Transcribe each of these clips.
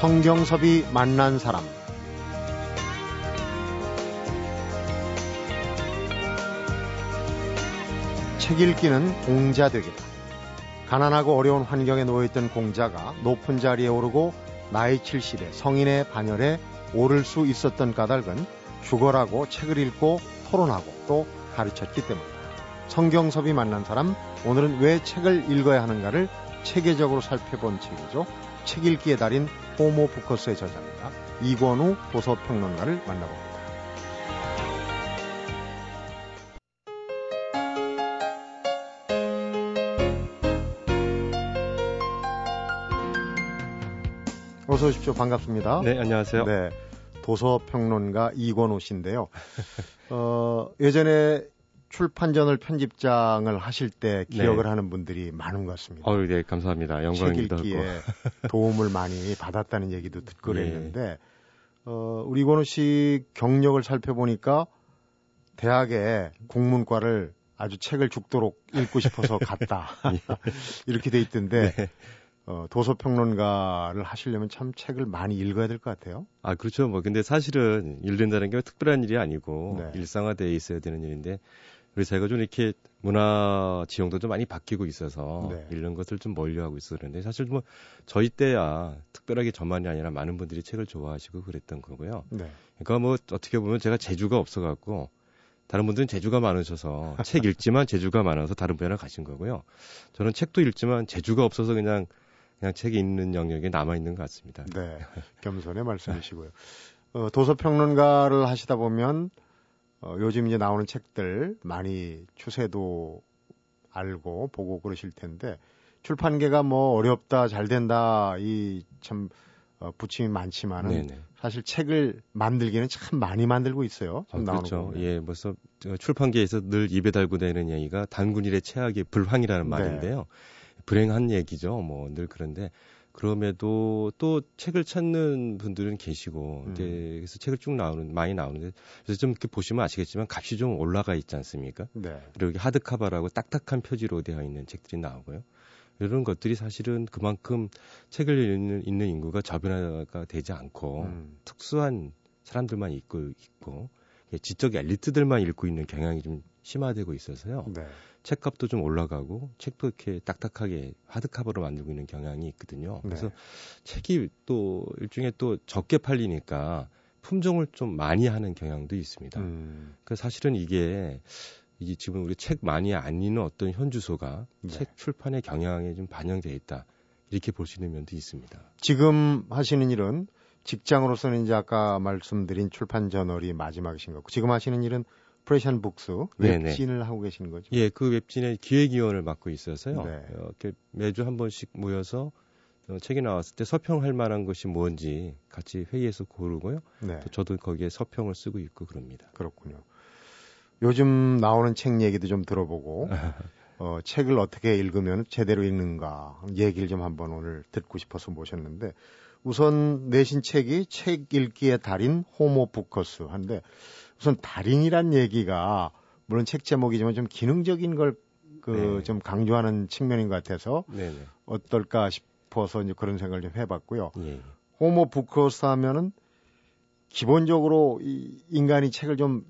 성경섭이 만난 사람 책 읽기는 공자 되기다. 가난하고 어려운 환경에 놓여있던 공자가 높은 자리에 오르고 나이 70에 성인의 반열에 오를 수 있었던 까닭은 죽어라고 책을 읽고 토론하고 또 가르쳤기 때문이다. 성경섭이 만난 사람, 오늘은 왜 책을 읽어야 하는가를 체계적으로 살펴본 책이죠. 책 읽기의 달인 호모 부커스의 저자입니다. 이권우 도서평론가를 만나봅니다. 어서 오십시오. 반갑습니다. 네, 안녕하세요. 네. 도서평론가 이권우 씨인데요. 어, 예전에 출판전을 편집장을 하실 때 기억을 네. 하는 분들이 많은 것 같습니다. 어, 네, 감사합니다. 영광입니다. 책 읽기에 도움을 많이 받았다는 얘기도 듣고 네. 그랬는데, 어, 우리 이권우 씨 경력을 살펴보니까 대학에 국문과를 아주 책을 죽도록 읽고 싶어서 갔다. 이렇게 돼 있던데, 네. 어, 도서평론가를 하시려면 참 책을 많이 읽어야 될 것 같아요. 아, 그렇죠. 뭐, 근데 사실은 읽는다는 게 특별한 일이 아니고 네. 일상화되어 있어야 되는 일인데, 그래서 제가 좀 이렇게 문화 지형도 좀 많이 바뀌고 있어서 네. 읽는 것을 좀 멀리하고 그런데 사실 뭐 저희 때야 특별하게 저만이 아니라 많은 분들이 책을 좋아하시고 그랬던 거고요. 네. 그러니까 뭐 어떻게 보면 제가 재주가 없어갖고 다른 분들은 재주가 많으셔서 책 읽지만 재주가 많아서 다른 분야로 가신 거고요. 저는 책도 읽지만 재주가 없어서 그냥 그냥 책이 있는 영역에 남아 있는 것 같습니다. 네, 겸손의 말씀이시고요. 어, 도서평론가를 하시다 보면 어, 요즘 이제 나오는 책들 많이 추세도 알고 보고 그러실 텐데 출판계가 뭐 어렵다 잘 된다 이참 어, 부침이 많지만은 네네. 사실 책을 만들기는 참 많이 만들고 있어요. 아, 그렇죠. 예, 벌써 출판계에서 늘 입에 달고 다니는 얘기가 단군일의 최악의 불황이라는 네. 말인데요. 불행한 얘기죠. 뭐 늘 그런데 그럼에도 또 책을 찾는 분들은 계시고 음. 그래서 책을 쭉 나오는 많이 나오는데 그래서 좀 이렇게 보시면 아시겠지만 값이 좀 올라가 있지 않습니까? 네. 그리고 여기 하드카바라고 딱딱한 표지로 되어 있는 책들이 나오고요. 이런 것들이 사실은 그만큼 책을 읽는, 읽는 인구가 저변화가 되지 않고 음. 특수한 사람들만 읽고 있고 지적 엘리트들만 읽고 있는 경향이 좀 심화되고 있어서요. 네. 책값도 좀 올라가고 책도 이렇게 딱딱하게 하드카버로 만들고 있는 경향이 있거든요. 네. 그래서 책이 또 일종의 또 적게 팔리니까 품종을 좀 많이 하는 경향도 있습니다. 음. 그 사실은 이게 이게 지금 우리 책 많이 안 읽는 어떤 현주소가 네. 책 출판의 경향에 좀 반영돼 있다. 이렇게 볼 수 있는 면도 있습니다. 지금 하시는 일은 직장으로서는 이제 아까 말씀드린 출판 저널이 마지막이신 거고 지금 하시는 일은 프레션 북스 웹진을 네네. 하고 계시는 거죠? 예, 그 웹진의 기획위원을 맡고 있어서요. 네. 어, 이렇게 매주 한 번씩 모여서 어, 책이 나왔을 때 서평할 만한 것이 뭔지 같이 회의해서 고르고요. 네. 또 저도 거기에 서평을 쓰고 있고 그럽니다. 그렇군요. 요즘 나오는 책 얘기도 좀 들어보고 어, 책을 어떻게 읽으면 제대로 읽는가 얘기를 좀 한번 오늘 듣고 싶어서 모셨는데 우선 내신 책이 책 읽기의 달인 호모 부커스 한데 우선 달인이란 얘기가 물론 책 제목이지만 좀 기능적인 걸 그좀 네. 강조하는 측면인 것 같아서 네 네. 어떨까 싶어서 이제 그런 생각을 좀 해봤고요. 예. 호모 부커스 하면은 기본적으로 이 인간이 책을 좀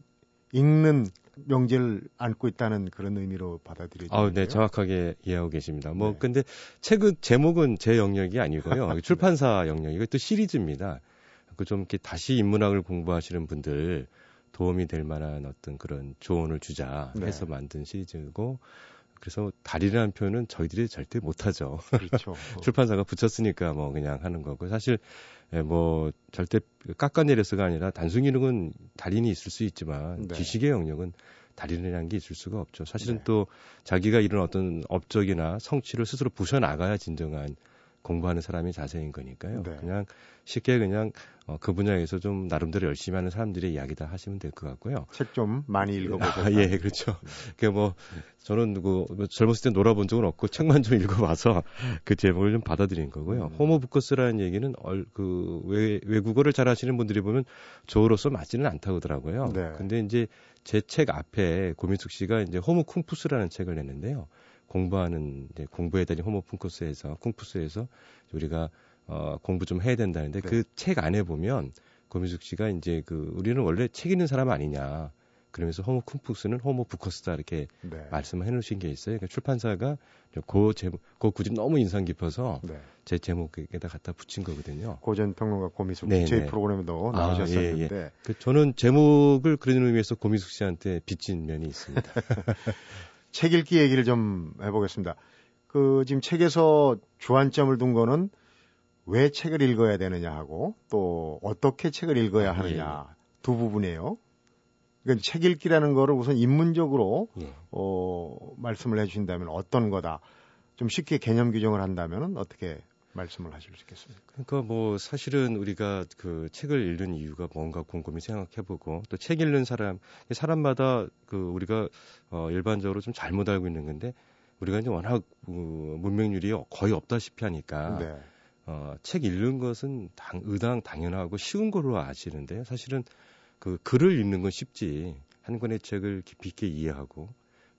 읽는 명제를 안고 있다는 그런 의미로 받아들여지죠. 아, 네, 정확하게 이해하고 계십니다. 뭐 네. 근데 책은 제목은 제 영역이 아니고요. 출판사 영역. 이것도 시리즈입니다. 그 좀 이렇게 다시 인문학을 공부하시는 분들 도움이 될 만한 어떤 그런 조언을 주자 네. 해서 만든 시리즈고 그래서 달이라는 표현은 저희들이 절대 못하죠. 그렇죠. 출판사가 붙였으니까 뭐 그냥 하는 거고 사실 예, 뭐 절대 깎아내려서가 아니라 단순히는 달인이 있을 수 있지만 네. 지식의 영역은 달인이라는 게 있을 수가 없죠. 사실은 네. 또 자기가 이런 어떤 업적이나 성취를 스스로 부셔 나가야 진정한 공부하는 사람이 자세인 거니까요. 네. 그냥 쉽게 그냥 어, 그 분야에서 좀 나름대로 열심히 하는 사람들의 이야기다 하시면 될 것 같고요. 책 좀 많이 읽어보고. 아, 예, 그렇죠. 그뭐 저는 그뭐 젊었을 때 놀아본 적은 없고 책만 좀 읽어봐서 그 제목을 좀 받아들인 거고요. 음. 호모부커스라는 얘기는 얼, 그 외, 외국어를 잘하시는 분들이 보면 저로서 맞지는 않다고 하더라고요. 네. 근데 이제 제 책 앞에 고민숙 씨가 이제 호모 쿵푸스라는 책을 냈는데요. 공부하는 이제 공부에 대한 호모 쿵푸스에서 쿵푸스에서 우리가 어, 공부 좀 해야 된다는데 네. 그책 안에 보면 고민숙 씨가 이제 그 우리는 원래 책 읽는 사람 아니냐. 그러면서 호모 쿵푸스는 호모 부커스다 이렇게 네. 말씀을 해놓으신 게 있어요. 그러니까 출판사가 그 제목, 그 구집 너무 인상 깊어서 네. 제 제목에다 갖다 붙인 거거든요. 고전 평론가 고미숙 네, 저희 네. 프로그램에도 아, 나오셨었는데 그 저는 제목을 그런 의미에서 고민숙 씨한테 빚진 면이 있습니다. 책 읽기 얘기를 좀 해보겠습니다. 그 지금 책에서 주안점을 둔 거는 왜 책을 읽어야 되느냐 하고 또 어떻게 책을 읽어야 아, 예, 하느냐 두 부분이에요. 그러니까 책 읽기라는 거를 우선 인문적으로 예. 어, 말씀을 해주신다면 어떤 거다. 좀 쉽게 개념 규정을 한다면 어떻게 말씀을 하실 수 있겠습니까? 그러니까 뭐 사실은 우리가 그 책을 읽는 이유가 뭔가 곰곰이 생각해보고 또 책 읽는 사람 사람마다 그 우리가 어 일반적으로 좀 잘못 알고 있는 건데 우리가 이제 워낙 그 문명률이 거의 없다시피 하니까 네. 어, 책 읽는 것은 당, 의당 당연하고 쉬운 걸로 아시는데 사실은 그 글을 읽는 건 쉽지 한 권의 책을 깊이 있게 이해하고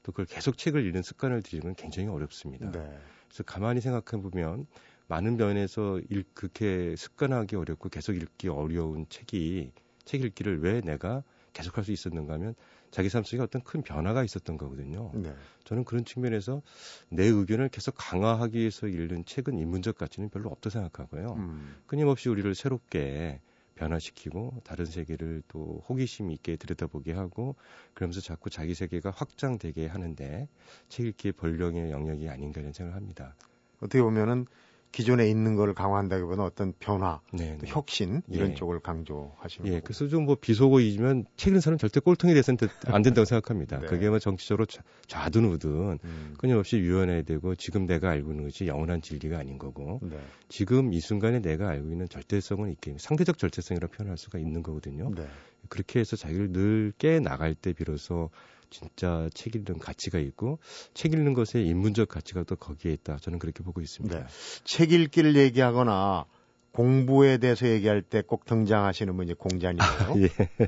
또 그걸 계속 책을 읽는 습관을 들이는 건 굉장히 어렵습니다. 네. 그래서 가만히 생각해 보면 많은 면에서 읽, 그렇게 습관하기 어렵고 계속 읽기 어려운 책이 책 읽기를 왜 내가 계속할 수 있었는가 하면 자기 삶 속에 어떤 큰 변화가 있었던 거거든요. 네. 저는 그런 측면에서 내 의견을 계속 강화하기 위해서 읽는 책은 인문적 가치는 별로 없다고 생각하고요. 음. 끊임없이 우리를 새롭게 변화시키고 다른 세계를 또 호기심 있게 들여다보게 하고 그러면서 자꾸 자기 세계가 확장되게 하는데 책 읽기의 본령의 영역이 아닌가 이런 생각을 합니다. 어떻게 보면은 기존에 있는 걸 강화한다기보다는 어떤 변화, 네. 또 네. 혁신 이런 예. 쪽을 강조하시는 예. 그래서 좀 뭐 비속어이지만 책 읽는 사람 절대 꼴통이 돼서는 안 된다고 생각합니다. 네. 그게 뭐 정치적으로 좌- 좌든 우든 음. 끊임없이 유연해야 되고 지금 내가 알고 있는 것이 영원한 진리가 아닌 거고 네. 지금 이 순간에 내가 알고 있는 절대성은 있게 상대적 절대성이라고 표현할 수가 있는 거거든요. 네. 그렇게 해서 자기를 늘 깨 나갈 때 비로소 진짜 책 읽는 가치가 있고 책 읽는 것의 인문적 가치가 또 거기에 있다. 저는 그렇게 보고 있습니다. 네. 책 읽기를 얘기하거나 공부에 대해서 얘기할 때 꼭 등장하시는 분이 공자님이에요. 예.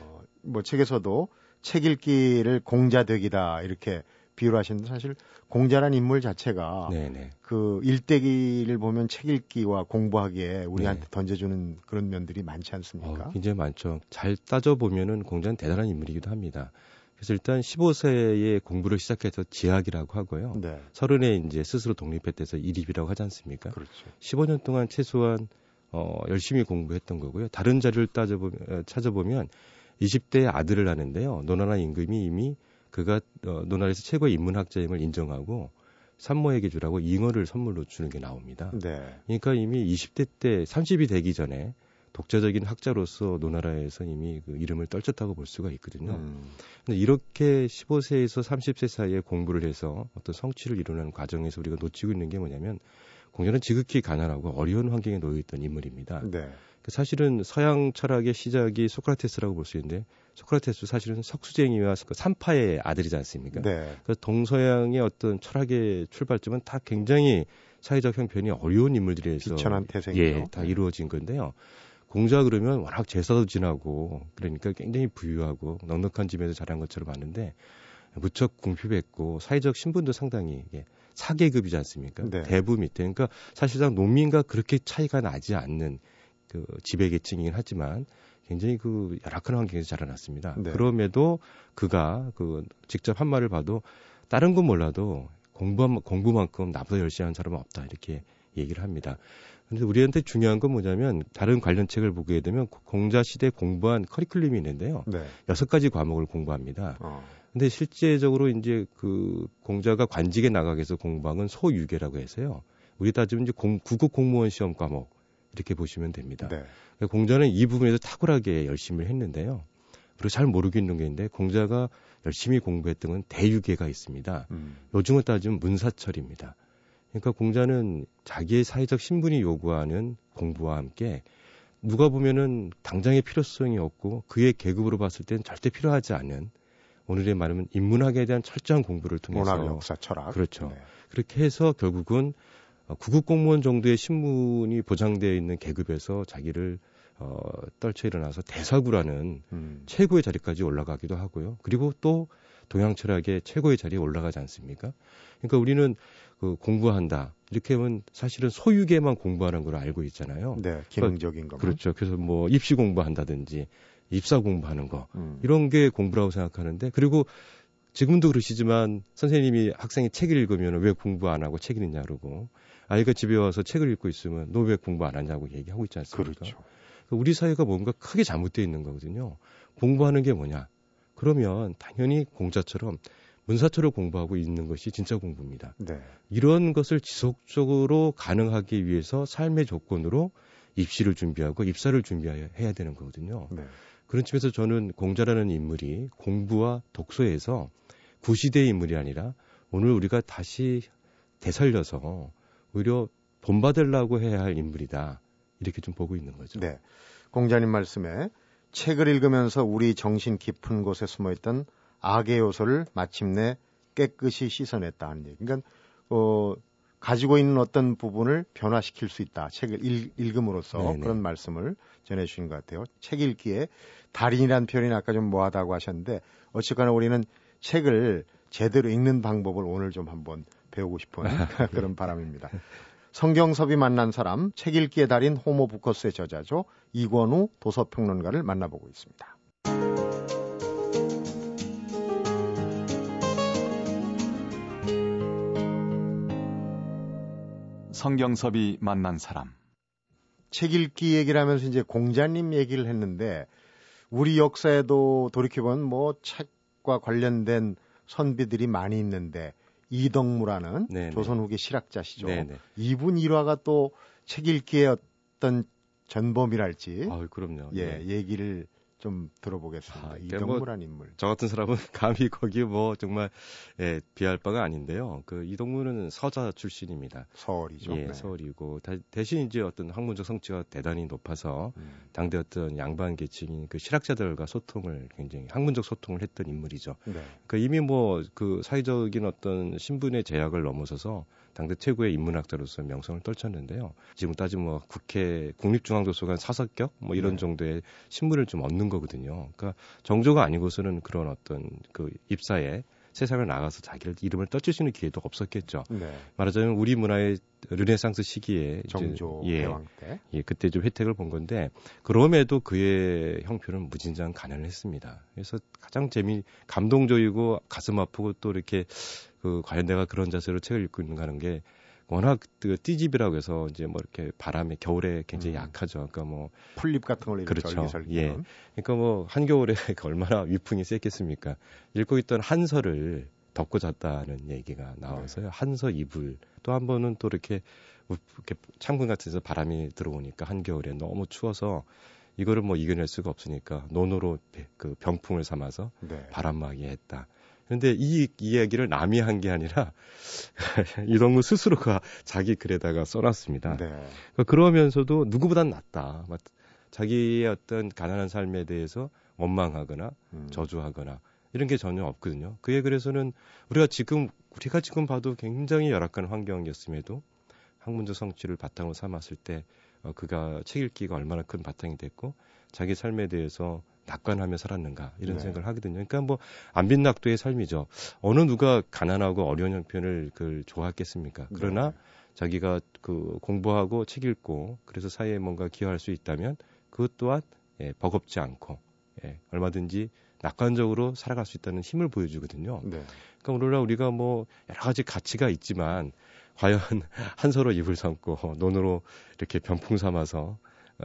어, 뭐 책에서도 책 읽기를 공자되기다 이렇게 비유를 하시는데 사실 공자란 인물 자체가 네, 네. 그 일대기를 보면 책 읽기와 공부하기에 우리한테 네. 던져주는 그런 면들이 많지 어, 않습니까? 굉장히 많죠. 잘 따져 보면은 공자는 대단한 인물이기도 합니다. 그래서 일단 15세에 공부를 시작해서 지학이라고 하고요. 네. 서른에 이제 스스로 독립했대서 이립이라고 하지 않습니까? 그렇죠. 15년 동안 최소한 어, 열심히 공부했던 거고요. 다른 자료를 따져보면, 어, 찾아보면 20대에 아들을 낳는데요. 노나라 임금이 이미 그가 어, 노나라에서 최고의 인문학자임을 인정하고 산모에게 주라고 잉어를 선물로 주는 게 나옵니다. 네. 그러니까 이미 20대 때 30이 되기 전에 독자적인 학자로서 노나라에서 이미 그 이름을 떨쳤다고 볼 수가 있거든요. 음, 근데 이렇게 15세에서 30세 사이에 공부를 해서 어떤 성취를 이루는 과정에서 우리가 놓치고 있는 게 뭐냐면 공자는 지극히 가난하고 어려운 환경에 놓여 있던 인물입니다. 네. 그 사실은 서양 철학의 시작이 소크라테스라고 볼 수 있는데 소크라테스 사실은 석수쟁이와 그 산파의 아들이지 않습니까? 네. 그 동서양의 어떤 철학의 출발점은 다 굉장히 사회적 형편이 어려운 인물들에서 비천한 태생이죠. 예, 다 이루어진 건데요. 공자 그러면 워낙 제사도 지나고 그러니까 굉장히 부유하고 넉넉한 집에서 자란 것처럼 봤는데 무척 궁핍했고 사회적 신분도 상당히 이게 사계급이지 않습니까? 네. 대부 밑에 그러니까 사실상 농민과 그렇게 차이가 나지 않는 그 지배 계층이긴 하지만 굉장히 그 열악한 환경에서 자라났습니다. 네. 그럼에도 그가 그 직접 한 말을 봐도 다른 건 몰라도 공부 공부만큼 나보다 열심히 하는 사람은 없다 이렇게 얘기를 합니다. 근데 우리한테 중요한 건 뭐냐면 다른 관련 책을 보게 되면 공자 시대 공부한 커리큘럼이 있는데요. 네. 여섯 가지 과목을 공부합니다. 어, 근데 실제적으로 이제 그 공자가 관직에 나가기 위해서 공부한 건 소유계라고 해서요. 우리 따지면 이제 공, 구급 공무원 시험 과목 이렇게 보시면 됩니다. 네. 그러니까 공자는 이 부분에서 탁월하게 열심히 했는데요. 그리고 잘 모르고 있는 게 있는데 공자가 열심히 공부했던 건 대유계가 있습니다. 음, 요즘으로 따지면 문사철입니다. 그러니까 공자는 자기의 사회적 신분이 요구하는 공부와 함께 누가 보면은 당장의 필요성이 없고 그의 계급으로 봤을 땐 절대 필요하지 않은 오늘의 말하면 인문학에 대한 철저한 공부를 통해서 문학, 역사, 철학. 그렇죠. 네. 그렇게 해서 결국은 어, 구급 공무원 정도의 신분이 보장되어 있는 계급에서 자기를 어, 떨쳐 일어나서 대사구라는 음. 최고의 자리까지 올라가기도 하고요. 그리고 또 동양 철학의 최고의 자리에 올라가지 않습니까? 그러니까 우리는 그 공부한다. 이렇게 하면 사실은 소유계만 공부하는 걸 알고 있잖아요. 네, 기능적인 거. 그렇죠. 그래서 뭐 입시 공부한다든지 입사 공부하는 거 음. 이런 게 공부라고 생각하는데 그리고 지금도 그러시지만 선생님이 학생이 책을 읽으면 왜 공부 안 하고 책을 읽냐 그러고 아이가 집에 와서 책을 읽고 있으면 너 왜 공부 안 하냐고 얘기하고 있지 않습니까? 그렇죠. 우리 사회가 뭔가 크게 잘못되어 있는 거거든요. 공부하는 게 뭐냐? 그러면 당연히 공자처럼 문사처를 공부하고 있는 것이 진짜 공부입니다. 네. 이런 것을 지속적으로 가능하기 위해서 삶의 조건으로 입시를 준비하고 입사를 준비해야 되는 거거든요. 네. 그런 측면에서 저는 공자라는 인물이 공부와 독서에서 구시대의 인물이 아니라 오늘 우리가 다시 되살려서 오히려 본받으려고 해야 할 인물이다. 이렇게 좀 보고 있는 거죠. 네. 공자님 말씀에 책을 읽으면서 우리 정신 깊은 곳에 숨어 있던 악의 요소를 마침내 깨끗이 씻어냈다 하는 얘기. 그러니까 어, 가지고 있는 어떤 부분을 변화시킬 수 있다. 책을 읽, 읽음으로써 네네. 그런 말씀을 전해 주신 것 같아요. 책 읽기에 달인이란 표현이 아까 좀 뭐하다고 하셨는데 어쨌거나 우리는 책을 제대로 읽는 방법을 오늘 좀 한번 배우고 싶은 그런 바람입니다. 성경섭이 만난 사람, 책 읽기의 달인 호모 부커스의 저자죠. 이권우 도서평론가를 만나보고 있습니다. 성경섭이 만난 사람. 책 읽기 얘기를 하면서 이제 공자님 얘기를 했는데 우리 역사에도 돌이켜보면 뭐 책과 관련된 선비들이 많이 있는데 이덕무라는 네네. 조선 후기 실학자시죠. 네네. 이분 일화가 또 책 읽기의 어떤 전범이랄지. 아, 그럼요. 예, 네. 얘기를 좀 들어보겠습니다. 아, 이동무란 뭐, 인물. 저 같은 사람은 감히 거기에 뭐 정말 예, 비할 바가 아닌데요. 그 이동무는 서자 출신입니다. 서울이죠. 예, 네. 서울이고 다, 대신 이제 어떤 학문적 성취가 대단히 높아서 음. 당대 어떤 양반 계층인 그 실학자들과 소통을 굉장히 학문적 소통을 했던 인물이죠. 네. 그 이미 뭐 그 사회적인 어떤 신분의 제약을 넘어서서 당대 최고의 인문학자로서 명성을 떨쳤는데요. 지금 따지면 뭐 국회 국립중앙도서관 사석격 뭐 이런 네. 정도의 신문을 좀 얻는 거거든요. 그러니까 정조가 아니고서는 그런 어떤 그 입사에 세상을 나가서 자기를 이름을 떠칠 수 있는 기회도 없었겠죠. 네. 말하자면 우리 문화의 르네상스 시기에 정조 이제, 예, 때. 예, 그때 좀 혜택을 본 건데 그럼에도 그의 형편은 무진장 가난을 했습니다. 그래서 가장 재미 감동적이고 가슴 아프고 또 이렇게 그 과연 내가 그런 자세로 책을 읽고 있는가 하는 게 워낙 그 띠집이라고 해서 이제 뭐 이렇게 바람에 겨울에 굉장히 음. 약하죠. 그러니까 뭐 풀잎 같은 걸 그렇죠. 예. 그러니까 뭐 한겨울에 얼마나 위풍이 셌겠습니까? 읽고 있던 한서를 덮고 잤다는 얘기가 나와서요. 네. 한서 이불 또 한 번은 또 이렇게 이렇게 창문 같은 데서 바람이 들어오니까 한겨울에 너무 추워서 이거를 뭐 이겨낼 수가 없으니까 논으로 그 병풍을 삼아서 네. 바람막이 했다. 그런데 이 이야기를 남이 한 게 아니라 이동무 스스로가 자기 글에다가 써놨습니다. 네. 그러니까 그러면서도 누구보단 낫다. 자기의 어떤 가난한 삶에 대해서 원망하거나 음. 저주하거나 이런 게 전혀 없거든요. 그에 그래서는 우리가 지금 우리가 지금 봐도 굉장히 열악한 환경이었음에도 학문적 성취를 바탕으로 삼았을 때 어, 그가 책 읽기가 얼마나 큰 바탕이 됐고 자기 삶에 대해서 낙관하며 살았는가 이런 네. 생각을 하거든요. 그러니까 뭐 안빈낙도의 삶이죠. 어느 누가 가난하고 어려운 형편을 그 좋아했겠습니까? 그러나 네. 자기가 그 공부하고 책 읽고 그래서 사회에 뭔가 기여할 수 있다면 그것 또한 예, 버겁지 않고 예, 얼마든지 낙관적으로 살아갈 수 있다는 힘을 보여주거든요. 네. 그러니까 오늘날 우리가 뭐 여러 가지 가치가 있지만 과연 한 서로 입을 삼고 논으로 이렇게 병풍 삼아서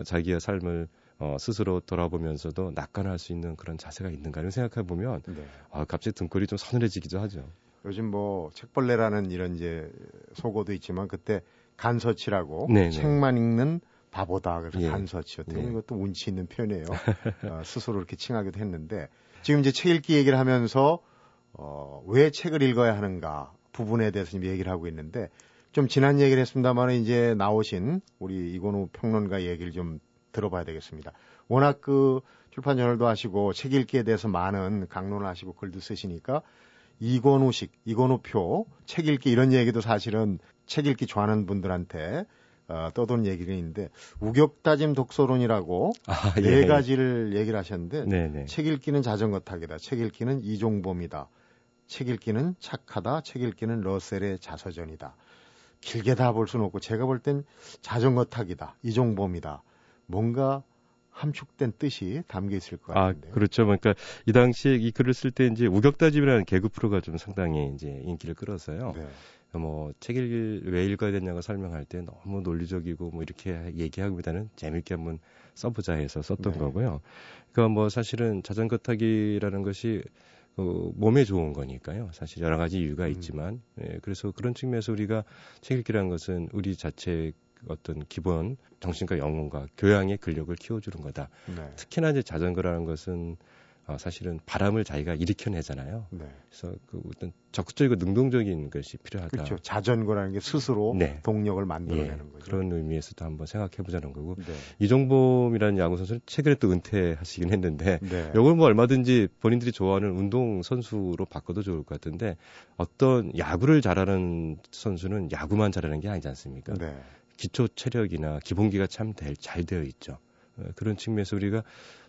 자기의 삶을 어, 스스로 돌아보면서도 낙관할 수 있는 그런 자세가 있는가를 생각해 보면 네. 아, 갑자기 등골이 좀 서늘해지기도 하죠. 요즘 뭐 책벌레라는 이런 이제 속어도 있지만 그때 간서치라고 네네. 네. 책만 읽는 바보다 그래서 예. 간서치 어떻게 보면 네. 이것도 운치 있는 표현이에요. 어, 스스로 이렇게 칭하기도 했는데 지금 이제 책 읽기 얘기를 하면서 어, 왜 책을 읽어야 하는가 부분에 대해서 지금 얘기를 하고 있는데 좀 지난 얘기를 했습니다만 이제 나오신 우리 이건우 평론가 얘기를 좀 들어봐야 되겠습니다. 워낙 그 출판 저널도 하시고 책 읽기에 대해서 많은 강론을 하시고 글도 쓰시니까 이건우식, 이건우표, 책 읽기 이런 얘기도 사실은 책 읽기 좋아하는 분들한테 어, 떠도는 얘기는 있는데 우격다짐 독서론이라고 아, 네 예. 가지를 얘기를 하셨는데 네 네. 책 읽기는 자전거 타기다. 책 읽기는 이종범이다. 책 읽기는 착하다. 책 읽기는 러셀의 자서전이다. 길게 다 볼 수는 없고 제가 볼 땐 자전거 타기다. 이종범이다. 뭔가 함축된 뜻이 담겨 있을 것 아, 같은데. 그렇죠. 그러니까 이 당시에 이 글을 쓸 때 이제 우격다짐이라는 개그 프로가 좀 상당히 이제 인기를 끌어서요. 네. 뭐 책을 왜 읽어야 되냐고 설명할 때 너무 논리적이고 뭐 이렇게 얘기하기보다는 재밌게 한번 써보자 해서 썼던 네. 거고요. 그러니까 뭐 사실은 자전거 타기라는 것이 어, 몸에 좋은 거니까요. 사실 여러 가지 이유가 음. 있지만, 예, 그래서 그런 측면에서 우리가 책 읽기라는 것은 우리 자체 어떤 기본 정신과 영혼과 교양의 근력을 키워주는 거다. 네. 특히나 이제 자전거라는 것은 어, 사실은 바람을 자기가 일으켜내잖아요. 네. 그래서 그 어떤 적극적이고 능동적인 것이 필요하다. 그렇죠. 자전거라는 게 스스로 네. 동력을 예, 만들어내는 거죠. 그런 의미에서도 한번 생각해 보자는 거고 네. 이종범이라는 야구 선수는 최근에 또 은퇴하시긴 했는데 네. 이걸 뭐 얼마든지 본인들이 좋아하는 운동 선수로 바꿔도 좋을 것 같은데 어떤 야구를 잘하는 선수는 야구만 잘하는 게 아니지 않습니까? 네. 기초 체력이나 기본기가 참 잘 되어 있죠. 어, 그런 측면에서 우리가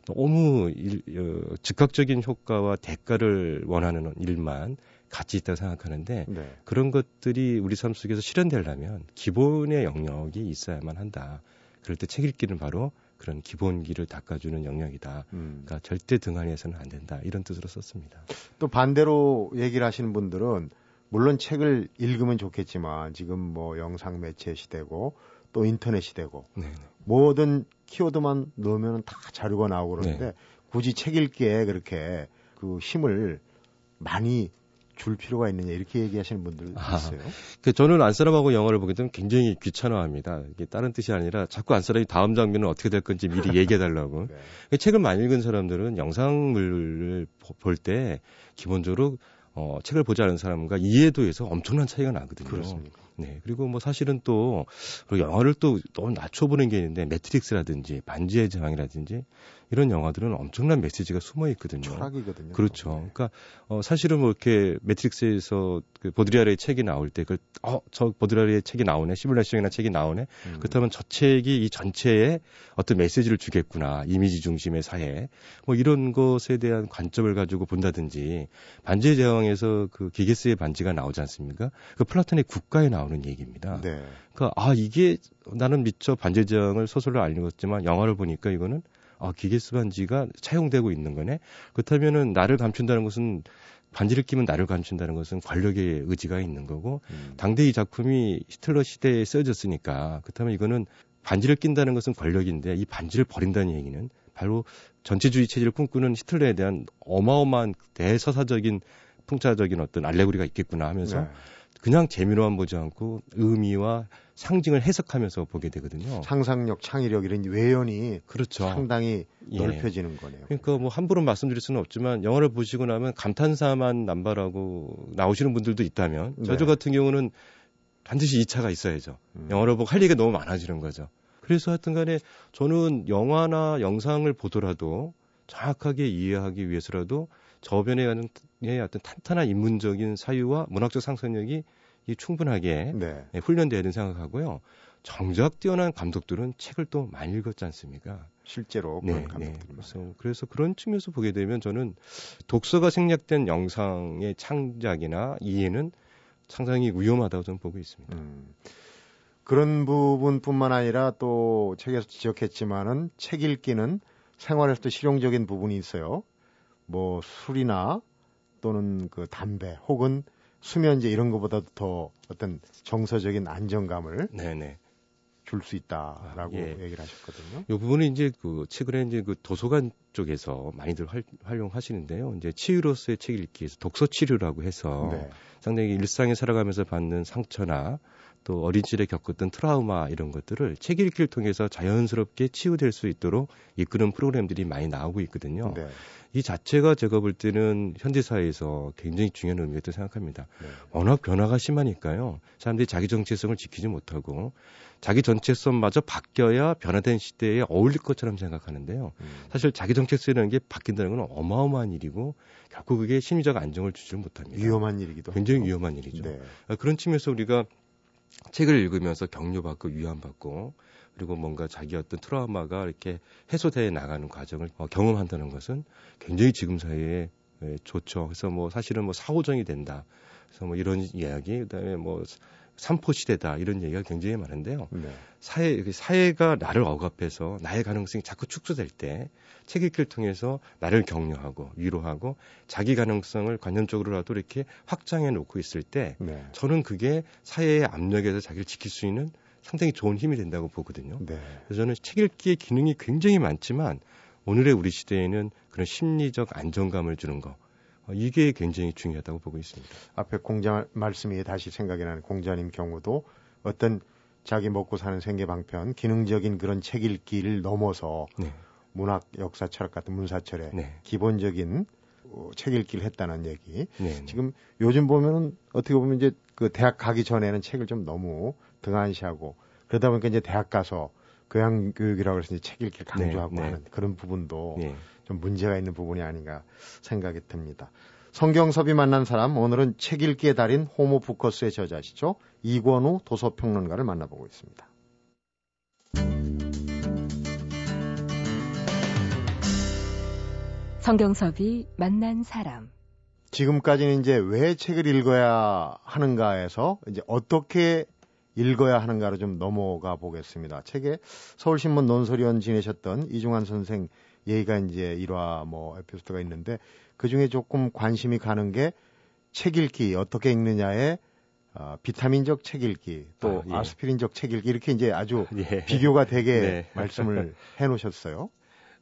너무 일, 어, 즉각적인 효과와 대가를 원하는 일만 같이 있다고 생각하는데 네. 그런 것들이 우리 삶 속에서 실현되려면 기본의 영역이 있어야만 한다. 그럴 때 책 읽기는 바로 그런 기본기를 닦아주는 영역이다. 음. 그러니까 절대 등한해서는 안 된다. 이런 뜻으로 썼습니다. 또 반대로 얘기를 하시는 분들은 물론 책을 읽으면 좋겠지만 지금 뭐 영상 매체 시대고 또 인터넷 시대고 네. 뭐든 키워드만 넣으면 다 자료가 나오고 그러는데 네. 굳이 책 읽기에 그렇게 그 힘을 많이 줄 필요가 있느냐 이렇게 얘기하시는 분들 아. 있어요. 그 저는 안사람하고 영화를 보게 되면 굉장히 귀찮아합니다. 이게 다른 뜻이 아니라 자꾸 안사람이 다음 장면은 어떻게 될 건지 미리 얘기해 달라고. 네. 책을 많이 읽은 사람들은 영상물을 볼 때 기본적으로 어, 책을 보지 않은 사람과 이해도에서 엄청난 차이가 나거든요. 그렇습니까? 네. 그리고 뭐 사실은 또 그리고 영화를 또 너무 낮춰보는 게 있는데 매트릭스라든지 반지의 제왕이라든지 이런 영화들은 엄청난 메시지가 숨어 있거든요. 철학이거든요. 그렇죠. 네. 그러니까 어, 사실은 뭐 이렇게 매트릭스에서 그 보드리아르의 책이 나올 때그 어, 저 보드리아르의 책이 나오네. 시뮬레이션이나 책이 나오네. 음. 그렇다면 저 책이 이 전체에 어떤 메시지를 주겠구나. 이미지 중심의 사회. 뭐 이런 것에 대한 관점을 가지고 본다든지 반지의 제왕에서 그 기게스의 반지가 나오지 않습니까? 그 플라톤의 국가에 나오는 얘기입니다. 네. 그러니까 아 이게 나는 미처 반지의 제왕을 소설로 안 읽었지만 영화를 보니까 이거는 아 기게스 반지가 차용되고 있는 거네. 그렇다면은 나를 감춘다는 것은 반지를 끼면 나를 감춘다는 것은 권력의 의지가 있는 거고 음. 당대 이 작품이 히틀러 시대에 쓰여졌으니까 그렇다면 이거는 반지를 낀다는 것은 권력인데 이 반지를 버린다는 얘기는 바로 전체주의 체제를 꿈꾸는 히틀러에 대한 어마어마한 대서사적인 풍자적인 어떤 알레고리가 있겠구나 하면서 네. 그냥 재미로만 보지 않고 의미와 상징을 해석하면서 보게 되거든요. 상상력, 창의력 이런 외연이 그렇죠. 상당히 예. 넓혀지는 거네요. 그러니까 뭐 함부로 말씀드릴 수는 없지만 영화를 보시고 나면 감탄사만 남발하고 나오시는 분들도 있다면 네. 저저 같은 경우는 반드시 2차가 있어야죠. 음. 영화를 보고 할 얘기가 너무 많아지는 거죠. 그래서 하여튼 간에 저는 영화나 영상을 보더라도 정확하게 이해하기 위해서라도 저변에 가는 예, 어떤 탄탄한 인문적인 사유와 문학적 상상력이 이 충분하게 네. 예, 훈련돼야 된다고 생각하고요. 정작 뛰어난 감독들은 책을 또 많이 읽었지 않습니까? 실제로 네, 그런 네. 감독들이 많아요. 그래서, 그래서 그런 측면에서 보게 되면 저는 독서가 생략된 영상의 창작이나 이해는 상당히 위험하다고 저는 보고 있습니다. 음. 그런 부분뿐만 아니라 또 책에서 지적했지만은 책 읽기는 생활에서도 실용적인 부분이 있어요. 뭐 술이나 또는 그 담배 혹은 수면제 이런 것보다도 더 어떤 정서적인 안정감을 네네. 줄수 있다라고 아, 예. 얘기를 하셨거든요. 이 부분은 이제 그 최근에 이제 그 도서관 쪽에서 많이들 활, 활용하시는데요. 이제 치유로서의 책 읽기에서 독서 치료라고 해서 네. 상당히 일상에 살아가면서 받는 상처나 또 어린 시절에 겪었던 트라우마 이런 것들을 책 읽기를 통해서 자연스럽게 치유될 수 있도록 이끄는 프로그램들이 많이 나오고 있거든요. 네. 이 자체가 제가 볼 때는 현대 사회에서 굉장히 중요한 의미가 있다고 생각합니다. 네. 워낙 변화가 심하니까요. 사람들이 자기 정체성을 지키지 못하고 자기 정체성마저 바뀌어야 변화된 시대에 어울릴 것처럼 생각하는데요. 음. 사실 자기 정체성이라는 게 바뀐다는 건 어마어마한 일이고 결국 그게 심리적 안정을 주지를 못합니다. 위험한 일이기도 굉장히 하죠. 위험한 일이죠. 네. 아, 그런 측면에서 우리가 책을 읽으면서 격려받고 위안받고 그리고 뭔가 자기 어떤 트라우마가 이렇게 해소돼 나가는 과정을 어, 경험한다는 것은 굉장히 지금 사회에 예, 좋죠. 그래서 뭐 사실은 뭐 사호정이 된다. 그래서 뭐 이런 이야기, 그다음에 뭐 삼포 시대다 이런 얘기가 굉장히 많은데요. 네. 사회 그 사회가 나를 억압해서 나의 가능성이 자꾸 축소될 때 책 읽기를 통해서 나를 격려하고 위로하고 자기 가능성을 관념적으로라도 이렇게 확장해 놓고 있을 때 네. 저는 그게 사회의 압력에서 자기를 지킬 수 있는 상당히 좋은 힘이 된다고 보거든요. 네. 그래서 저는 책 읽기의 기능이 굉장히 많지만 오늘의 우리 시대에는 그런 심리적 안정감을 주는 거 어, 이게 굉장히 중요하다고 보고 있습니다. 앞에 공자 말씀이 다시 생각이 나는 공자님 경우도 어떤 자기 먹고 사는 생계 방편 기능적인 그런 책 읽기를 넘어서 네. 문학, 역사, 철학 같은 문사철의 네. 기본적인 어, 책 읽기를 했다는 얘기. 네, 네. 지금 요즘 보면은 어떻게 보면 이제 그 대학 가기 전에는 책을 좀 너무 등한시하고 그러다 보니까 이제 대학 가서 교양 교육이라고 해서 이제 책 읽기를 네, 강조하고 네, 하는 그런 부분도 네. 좀 문제가 있는 부분이 아닌가 생각이 듭니다. 성경섭이 만난 사람 오늘은 책 읽기의 달인 호모 부커스의 저자시죠. 이권우 도서평론가를 만나보고 있습니다. 성경섭이 만난 사람 지금까지는 이제 왜 책을 읽어야 하는가에서 이제 어떻게 읽어야 하는가로 좀 넘어가 보겠습니다. 책에 서울신문 논설위원 지내셨던 이중환 선생 얘기가 이제 일화 뭐 에피소드가 있는데 그 중에 조금 관심이 가는 게 책 읽기 어떻게 읽느냐에 어, 비타민적 책 읽기 또 아, 예. 스피린적 책 읽기 이렇게 이제 아주 예. 비교가 되게 네. 말씀을 해 놓으셨어요.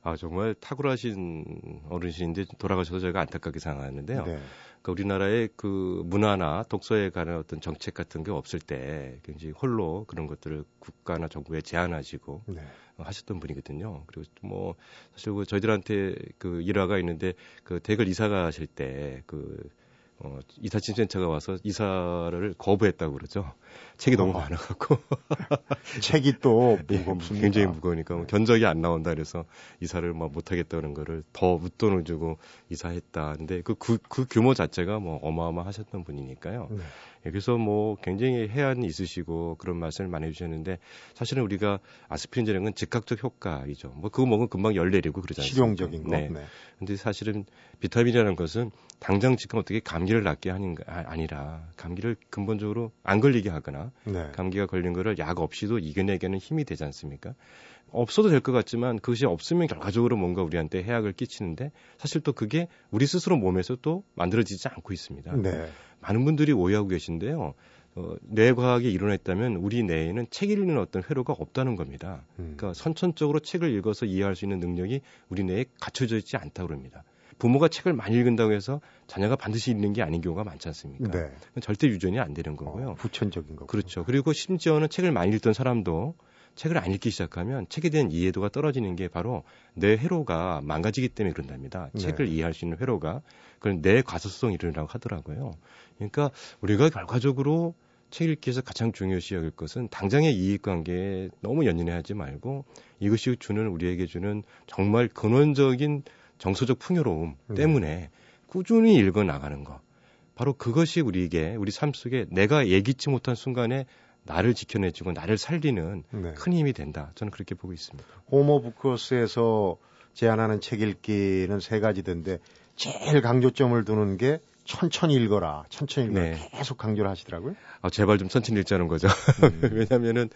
아 정말 탁월하신 어르신인데 돌아가셔서 저희가 안타깝게 생각하는데요. 네. 그러니까 우리나라의 그 문화나 독서에 관한 어떤 정책 같은 게 없을 때 굉장히 홀로 그런 것들을 국가나 정부에 제안하시고 네. 하셨던 분이거든요. 그리고 뭐 사실 그 저희들한테 그 일화가 있는데 그 댁을 이사 가실 때 그 어, 이사친센터가 와서 이사를 거부했다고 그러죠. 책이 너무 어. 많아갖고. 책이 또 예, 무겁습니다. 굉장히 무거우니까 뭐 네. 견적이 안 나온다 그래서 이사를 막 못하겠다는 거를 더 웃돈을 주고 이사했다. 근데 그, 그, 그 규모 자체가 뭐 어마어마하셨던 분이니까요. 네. 예, 그래서 뭐 굉장히 해안이 있으시고 그런 말씀을 많이 해주셨는데 사실은 우리가 아스피린이라는 건 즉각적 효과이죠. 뭐 그거 먹으면 금방 열 내리고 그러잖아요. 실용적인 거. 네. 네. 근데 사실은 비타민이라는 것은 당장 지금 어떻게 감기를 낫게 하는 게 아, 아니라 감기를 근본적으로 안 걸리게 하거나 네. 감기가 걸린 거를 약 없이도 이겨내기는 힘이 되지 않습니까? 없어도 될 것 같지만 그것이 없으면 결과적으로 뭔가 우리한테 해악을 끼치는데 사실 또 그게 우리 스스로 몸에서 또 만들어지지 않고 있습니다. 네. 많은 분들이 오해하고 계신데요. 어, 뇌과학이 일어났다면 우리 뇌에는 책 읽는 어떤 회로가 없다는 겁니다. 음. 그러니까 선천적으로 책을 읽어서 이해할 수 있는 능력이 우리 뇌에 갖춰져 있지 않다고 그럽니다. 부모가 책을 많이 읽는다고 해서 자녀가 반드시 읽는 게 아닌 경우가 많지 않습니까? 네. 절대 유전이 안 되는 거고요. 어, 후천적인 거. 그렇죠. 그리고 심지어는 책을 많이 읽던 사람도 책을 안 읽기 시작하면 책에 대한 이해도가 떨어지는 게 바로 내 회로가 망가지기 때문에 그런답니다. 네. 책을 이해할 수 있는 회로가 그건 내 과소성 이론이라고 하더라고요. 그러니까 우리가 결과적으로 책 읽기에서 가장 중요시 여길 것은 당장의 이익 관계에 너무 연연해하지 말고 이것이 주는 우리에게 주는 정말 근원적인 정서적 풍요로움 네. 때문에 꾸준히 읽어 나가는 것. 바로 그것이 우리에게 우리 삶 속에 내가 예기치 못한 순간에 나를 지켜내주고 나를 살리는 네. 큰 힘이 된다. 저는 그렇게 보고 있습니다. 호모 부크로스에서 제안하는 책 읽기는 세 가지던데 제일 강조점을 두는 게 천천히 읽어라, 천천히 읽어라 네. 계속 강조를 하시더라고요. 아, 제발 좀 천천히 읽자는 거죠. 음. 왜냐면은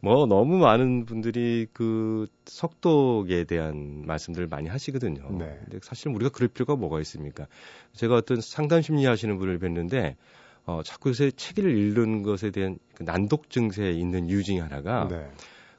뭐 너무 많은 분들이 그 속독에 대한 말씀들을 많이 하시거든요. 네. 근데 사실 우리가 그럴 필요가 뭐가 있습니까? 제가 어떤 상담 심리 하시는 분을 뵀는데 어, 자꾸 요새 책을 읽는 것에 대한 그 난독 증세에 있는 이유 중에 하나가 네.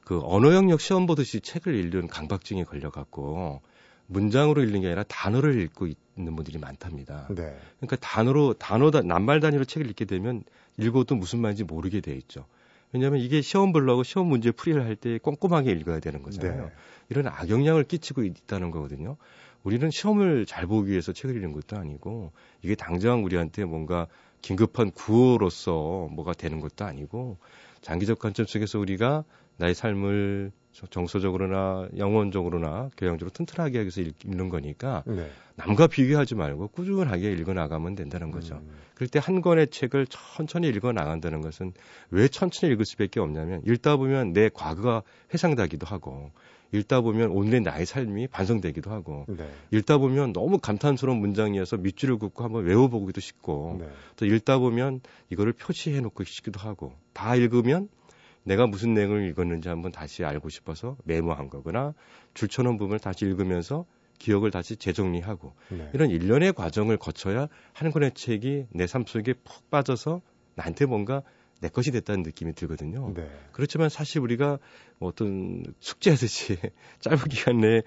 그 언어 영역 시험 보듯이 책을 읽는 강박증에 걸려갖고 문장으로 읽는 게 아니라 단어를 읽고 있는 분들이 많답니다. 네. 그러니까 단어로 단어 낱말 단위로 책을 읽게 되면 읽어도 무슨 말인지 모르게 돼 있죠. 왜냐하면 이게 시험 보려고 시험 문제 풀이를 할 때 꼼꼼하게 읽어야 되는 거잖아요. 네. 이런 악영향을 끼치고 있다는 거거든요. 우리는 시험을 잘 보기 위해서 책을 읽는 것도 아니고 이게 당장 우리한테 뭔가 긴급한 구호로서 뭐가 되는 것도 아니고 장기적 관점 속에서 우리가 나의 삶을 정서적으로나 영혼적으로나 교양적으로 튼튼하게 하기 위해서 읽 는 거니까 네. 남과 비교하지 말고 꾸준하게 읽어 나가면 된다는 거죠. 음. 그럴 때 한 권의 책을 천천히 읽어 나간다는 것은 왜 천천히 읽을 수밖에 없냐면 읽다 보면 내 과거가 회상되기도 하고 읽다 보면 오늘의 나의 삶이 반성되기도 하고 네. 읽다 보면 너무 감탄스러운 문장이어서 밑줄을 긋고 한번 외워보기도 싶고 네. 또 읽다 보면 이거를 표시해 놓고 싶기도 하고 다 읽으면 내가 무슨 내용을 읽었는지 한번 다시 알고 싶어서 메모한 거거나 줄쳐놓은 부분을 다시 읽으면서 기억을 다시 재정리하고 네. 이런 일련의 과정을 거쳐야 한 권의 책이 내 삶 속에 푹 빠져서 나한테 뭔가 내 것이 됐다는 느낌이 들거든요. 네. 그렇지만 사실 우리가 뭐 어떤 숙제하듯이 짧은 기간 내에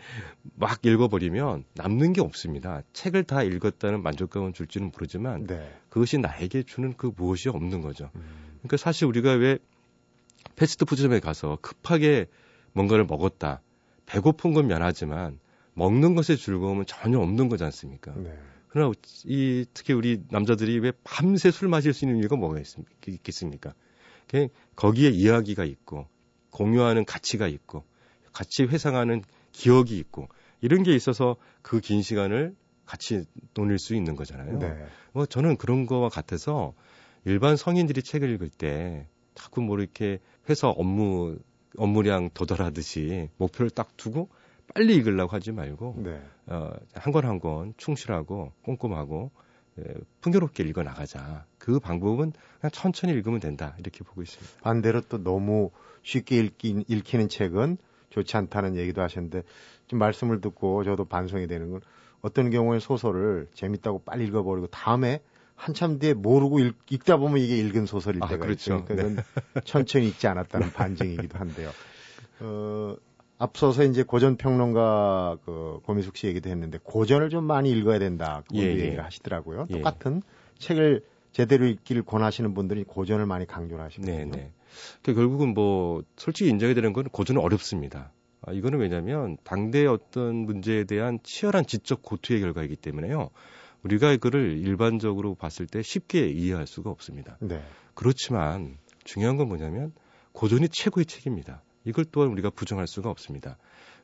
막 읽어버리면 남는 게 없습니다. 책을 다 읽었다는 만족감은 줄지는 모르지만 네. 그것이 나에게 주는 그 무엇이 없는 거죠. 음. 그러니까 사실 우리가 왜 패스트푸드점에 가서 급하게 뭔가를 먹었다. 배고픈 건 면하지만 먹는 것의 즐거움은 전혀 없는 거지 않습니까? 네. 그러나 이 특히 우리 남자들이 왜 밤새 술 마실 수 있는 이유가 뭐가 있겠습니까? 거기에 이야기가 있고 공유하는 가치가 있고 같이 회상하는 기억이 있고 이런 게 있어서 그 긴 시간을 같이 논일 수 있는 거잖아요. 네. 뭐 저는 그런 거와 같아서 일반 성인들이 책을 읽을 때 자꾸 뭐 이렇게 회사 업무 업무량 도달하듯이 목표를 딱 두고 빨리 읽으려고 하지 말고 네. 어, 한 권 한 권 충실하고 꼼꼼하고 예, 풍요롭게 읽어 나가자. 그 방법은 그냥 천천히 읽으면 된다. 이렇게 보고 있습니다. 반대로 또 너무 쉽게 읽기, 읽히는 책은 좋지 않다는 얘기도 하셨는데 좀 말씀을 듣고 저도 반성이 되는 건 어떤 경우에 소설을 재밌다고 빨리 읽어버리고 다음에 한참 뒤에 모르고 읽, 다 보면 이게 읽은 소설일 아, 때가 그렇죠. 있으니까 그건 네. 천천히 읽지 않았다는 반증이기도 한데요. 어, 앞서서 이제 고전 평론가 그 고미숙 씨 얘기도 했는데 고전을 좀 많이 읽어야 된다. 그 예, 예. 얘기를 하시더라고요. 예. 똑같은 책을 제대로 읽기를 권하시는 분들이 고전을 많이 강조를 하시거든요. 네, 네. 그 결국은 뭐 솔직히 인정이 되는 건 고전은 어렵습니다. 아, 이거는 왜냐하면 당대의 어떤 문제에 대한 치열한 지적 고투의 결과이기 때문에요. 우리가 이거를 일반적으로 봤을 때 쉽게 이해할 수가 없습니다. 네. 그렇지만 중요한 건 뭐냐면 고전이 최고의 책입니다. 이걸 또한 우리가 부정할 수가 없습니다.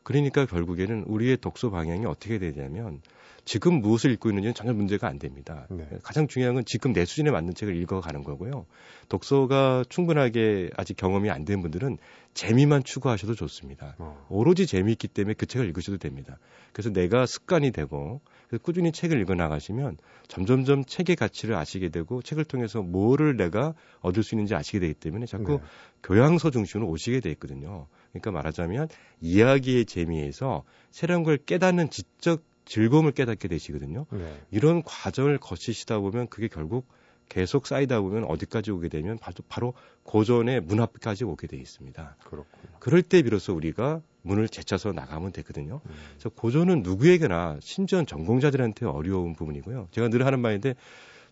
그러니까 결국에는 우리의 독서 방향이 어떻게 되냐면 지금 무엇을 읽고 있는지는 전혀 문제가 안 됩니다. 네. 가장 중요한 건 지금 내 수준에 맞는 책을 읽어가는 거고요. 독서가 충분하게 아직 경험이 안 된 분들은 재미만 추구하셔도 좋습니다. 어. 오로지 재미있기 때문에 그 책을 읽으셔도 됩니다. 그래서 내가 습관이 되고 꾸준히 책을 읽어 나가시면 점점점 책의 가치를 아시게 되고 책을 통해서 뭐를 내가 얻을 수 있는지 아시게 되기 때문에 자꾸 네. 교양서 중심으로 오시게 돼 있거든요. 그러니까 말하자면 이야기의 재미에서 새로운 걸 깨닫는 지적 즐거움을 깨닫게 되시거든요. 네. 이런 과정을 거치시다 보면 그게 결국 계속 쌓이다 보면 어디까지 오게 되면 바로, 바로 고전의 문 앞까지 오게 돼 있습니다. 그렇군요. 그럴 때 비로소 우리가 문을 제쳐서 나가면 되거든요. 음. 그래서 고전은 누구에게나 심지어 전공자들한테 어려운 부분이고요. 제가 늘 하는 말인데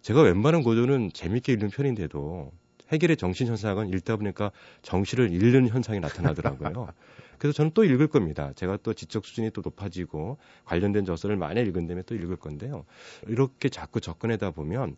제가 웬만한 고전은 재밌게 읽는 편인데도 해결의 정신 현상은 읽다 보니까 정신을 잃는 현상이 나타나더라고요. 그래서 저는 또 읽을 겁니다. 제가 또 지적 수준이 또 높아지고 관련된 저서를 많이 읽은 다음에 또 읽을 건데요. 이렇게 자꾸 접근하다 보면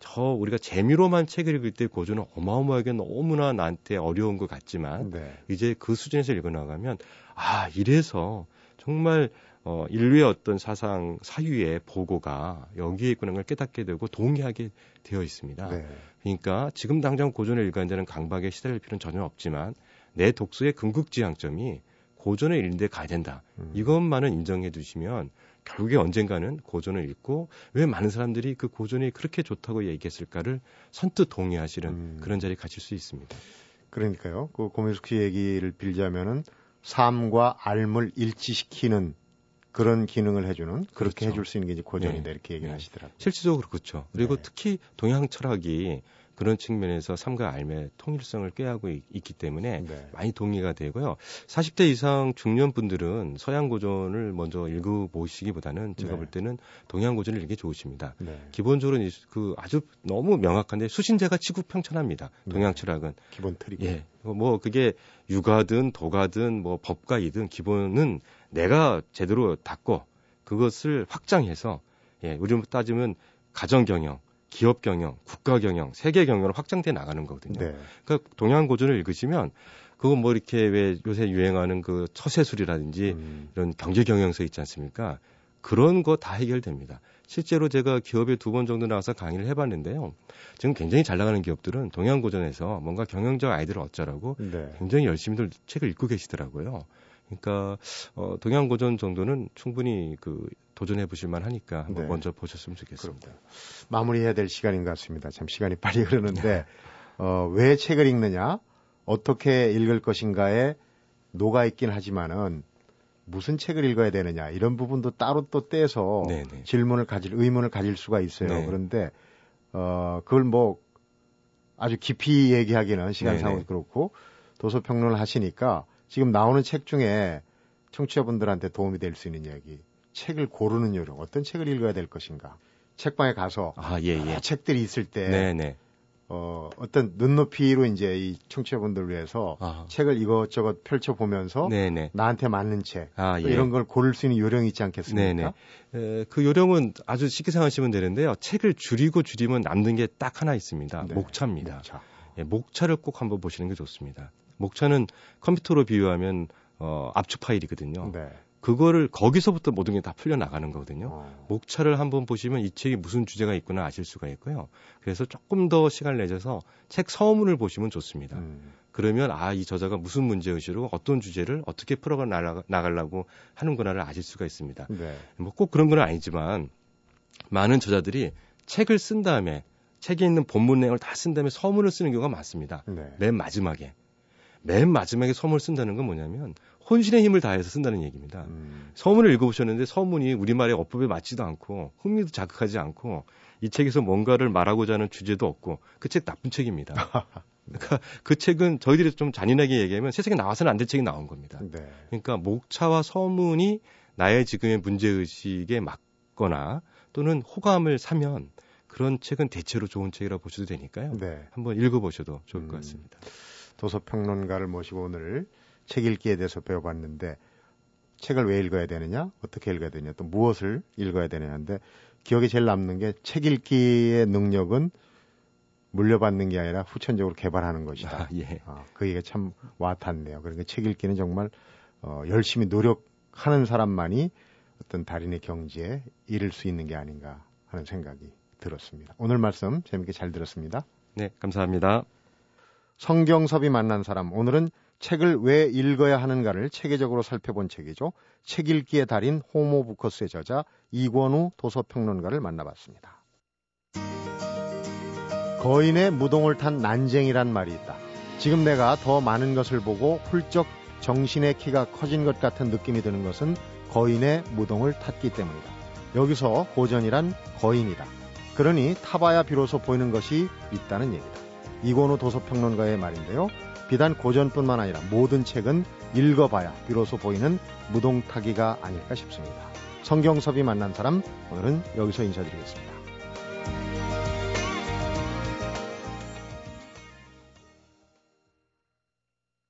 저 우리가 재미로만 책을 읽을 때 고전은 어마어마하게 너무나 나한테 어려운 것 같지만 네. 이제 그 수준에서 읽어 나가면 아 이래서 정말 어, 인류의 어떤 사상 사유의 보고가 여기에 있구나 걸 깨닫게 되고 동의하게 되어 있습니다. 네. 그러니까 지금 당장 고전을 읽어야 되는 강박에 시달릴 필요는 전혀 없지만 내 독서의 궁극지향점이 고전을 읽는 데 가야 된다. 음. 이것만은 인정해 두시면 결국에 언젠가는 고전을 읽고 왜 많은 사람들이 그 고전이 그렇게 좋다고 얘기했을까를 선뜻 동의하시는 음. 그런 자리에 가실 수 있습니다. 그러니까요. 그 고민숙 씨 얘기를 빌자면은 삶과 삶을 일치시키는 그런 기능을 해주는 그렇게 그렇죠. 해줄 수 있는 게 이제 고전이다 네. 이렇게 얘기를 네. 하시더라고요. 실질적으로 그렇죠. 그리고 네. 특히 동양 철학이 그런 측면에서 삶과 삶의 통일성을 꾀하고 있, 기 때문에 네. 많이 동의가 되고요. 40대 이상 중년 분들은 서양 고전을 먼저 읽어보시기보다는 제가 네. 볼 때는 동양 고전을 읽기 좋으십니다. 네. 기본적으로 그 아주 너무 명확한데 수신제가 치구평천합니다. 네. 동양 철학은 기본 틀이고. 예. 뭐 그게 육아든 도가든 뭐 법가이든 기본은 내가 제대로 닦고 그것을 확장해서 예, 우리 따지면 가정 경영, 기업 경영, 국가 경영, 세계 경영으로 확장돼 나가는 거거든요. 네. 그러니까 동양 고전을 읽으시면 그건 뭐 이렇게 왜 요새 유행하는 그 처세술이라든지 음. 이런 경제 경영서 있지 않습니까? 그런 거 다 해결됩니다. 실제로 제가 기업에 두 번 정도 나와서 강의를 해봤는데요. 지금 굉장히 잘 나가는 기업들은 동양고전에서 뭔가 경영적 아이디어를 얻자라고 네. 굉장히 열심히들 책을 읽고 계시더라고요. 그러니까 어, 동양 고전 정도는 충분히 그 도전해 보실 만하니까 한번 네. 먼저 보셨으면 좋겠습니다. 마무리해야 될 시간인 것 같습니다. 참 시간이 빨리 흐르는데 어, 왜 책을 읽느냐, 어떻게 읽을 것인가에 녹아 있긴 하지만은 무슨 책을 읽어야 되느냐 이런 부분도 따로 또 떼서 네네. 질문을 가질 의문을 가질 수가 있어요. 네. 그런데 어 그걸 뭐 아주 깊이 얘기하기는 시간상으로 네네. 그렇고 도서 평론을 하시니까 지금 나오는 책 중에 청취자분들한테 도움이 될 수 있는 얘기, 책을 고르는 요령, 어떤 책을 읽어야 될 것인가. 책방에 가서 아, 예, 예. 책들이 있을 때 네, 네. 어, 어떤 눈높이로 이제 이 청취자분들을 위해서 아. 책을 이것저것 펼쳐 보면서 네, 네. 나한테 맞는 책 아, 또 예. 이런 걸 고를 수 있는 요령이 있지 않겠습니까? 네네. 에, 그 요령은 아주 쉽게 생각하시면 되는데요. 책을 줄이고 줄이면 남는 게 딱 하나 있습니다. 네, 목차입니다. 목차. 예, 목차를 꼭 한번 보시는 게 좋습니다. 목차는 컴퓨터로 비유하면 어, 압축 파일이거든요. 네. 그거를 거기서부터 모든 게 다 풀려 나가는 거거든요. 어, 목차를 한번 보시면 이 책이 무슨 주제가 있구나 아실 수가 있고요. 그래서 조금 더 시간을 내셔서 책 서문을 보시면 좋습니다. 음, 그러면 아 이 저자가 무슨 문제 의식으로 어떤 주제를 어떻게 풀어가 나가- 나가려고 하는구나를 아실 수가 있습니다. 네. 뭐꼭 그런 건 아니지만 많은 저자들이 책을 쓴 다음에 책에 있는 본문 내용을 다 쓴 다음에 서문을 쓰는 경우가 많습니다. 네. 맨 마지막에 맨 마지막에 서문을 쓴다는 건 뭐냐면 혼신의 힘을 다해서 쓴다는 얘기입니다. 음, 서문을 읽어보셨는데 서문이 우리말의 어법에 맞지도 않고 흥미도 자극하지 않고 이 책에서 뭔가를 말하고자 하는 주제도 없고 그 책 나쁜 책입니다. 그러니까 그 책은 저희들이 좀 잔인하게 얘기하면 세상에 나와서는 안 될 책이 나온 겁니다. 네. 그러니까 목차와 서문이 나의 지금의 문제 의식에 맞거나 또는 호감을 사면 그런 책은 대체로 좋은 책이라고 보셔도 되니까요. 네. 한번 읽어보셔도 좋을 음. 것 같습니다. 도서평론가를 모시고 오늘 책 읽기에 대해서 배워봤는데 책을 왜 읽어야 되느냐, 어떻게 읽어야 되느냐, 또 무엇을 읽어야 되느냐인데 기억에 제일 남는 게 책 읽기의 능력은 물려받는 게 아니라 후천적으로 개발하는 것이다. 아, 예. 아, 그 얘기가 참 와닿네요. 그러니까 책 읽기는 정말 어, 열심히 노력하는 사람만이 어떤 달인의 경지에 이를 수 있는 게 아닌가 하는 생각이 들었습니다. 오늘 말씀 재밌게 잘 들었습니다. 네, 감사합니다. 성경섭이 만난 사람 오늘은 책을 왜 읽어야 하는가를 체계적으로 살펴본 책이죠. 책 읽기의 달인 호모 부커스의 저자 이권우 도서평론가를 만나봤습니다. 거인의 무동을 탄 난쟁이란 말이 있다. 지금 내가 더 많은 것을 보고 훌쩍 정신의 키가 커진 것 같은 느낌이 드는 것은 거인의 무동을 탔기 때문이다. 여기서 고전이란 거인이다. 그러니 타봐야 비로소 보이는 것이 있다는 얘기다. 이건우 도서평론가의 말인데요. 비단 고전뿐만 아니라 모든 책은 읽어봐야 비로소 보이는 무동타기가 아닐까 싶습니다. 성경섭이 만난 사람 오늘은 여기서 인사드리겠습니다.